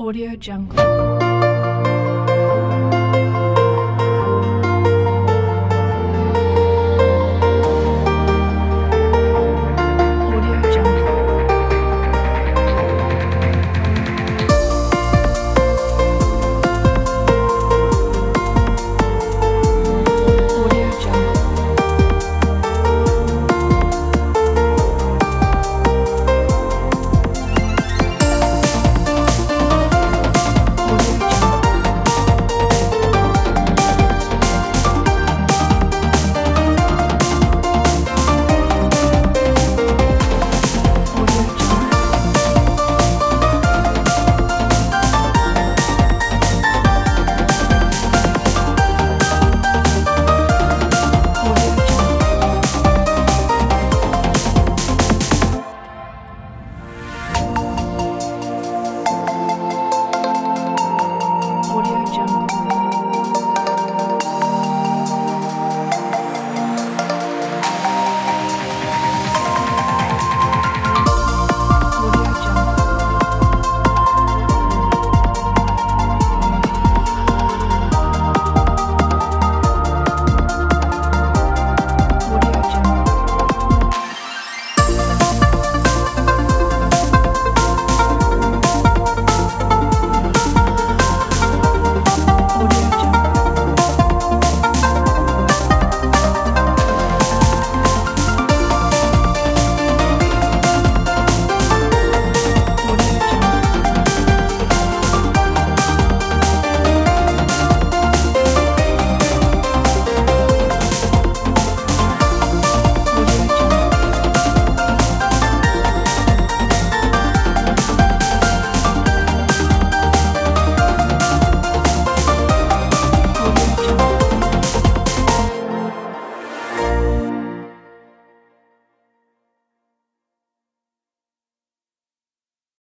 Audio Jungle.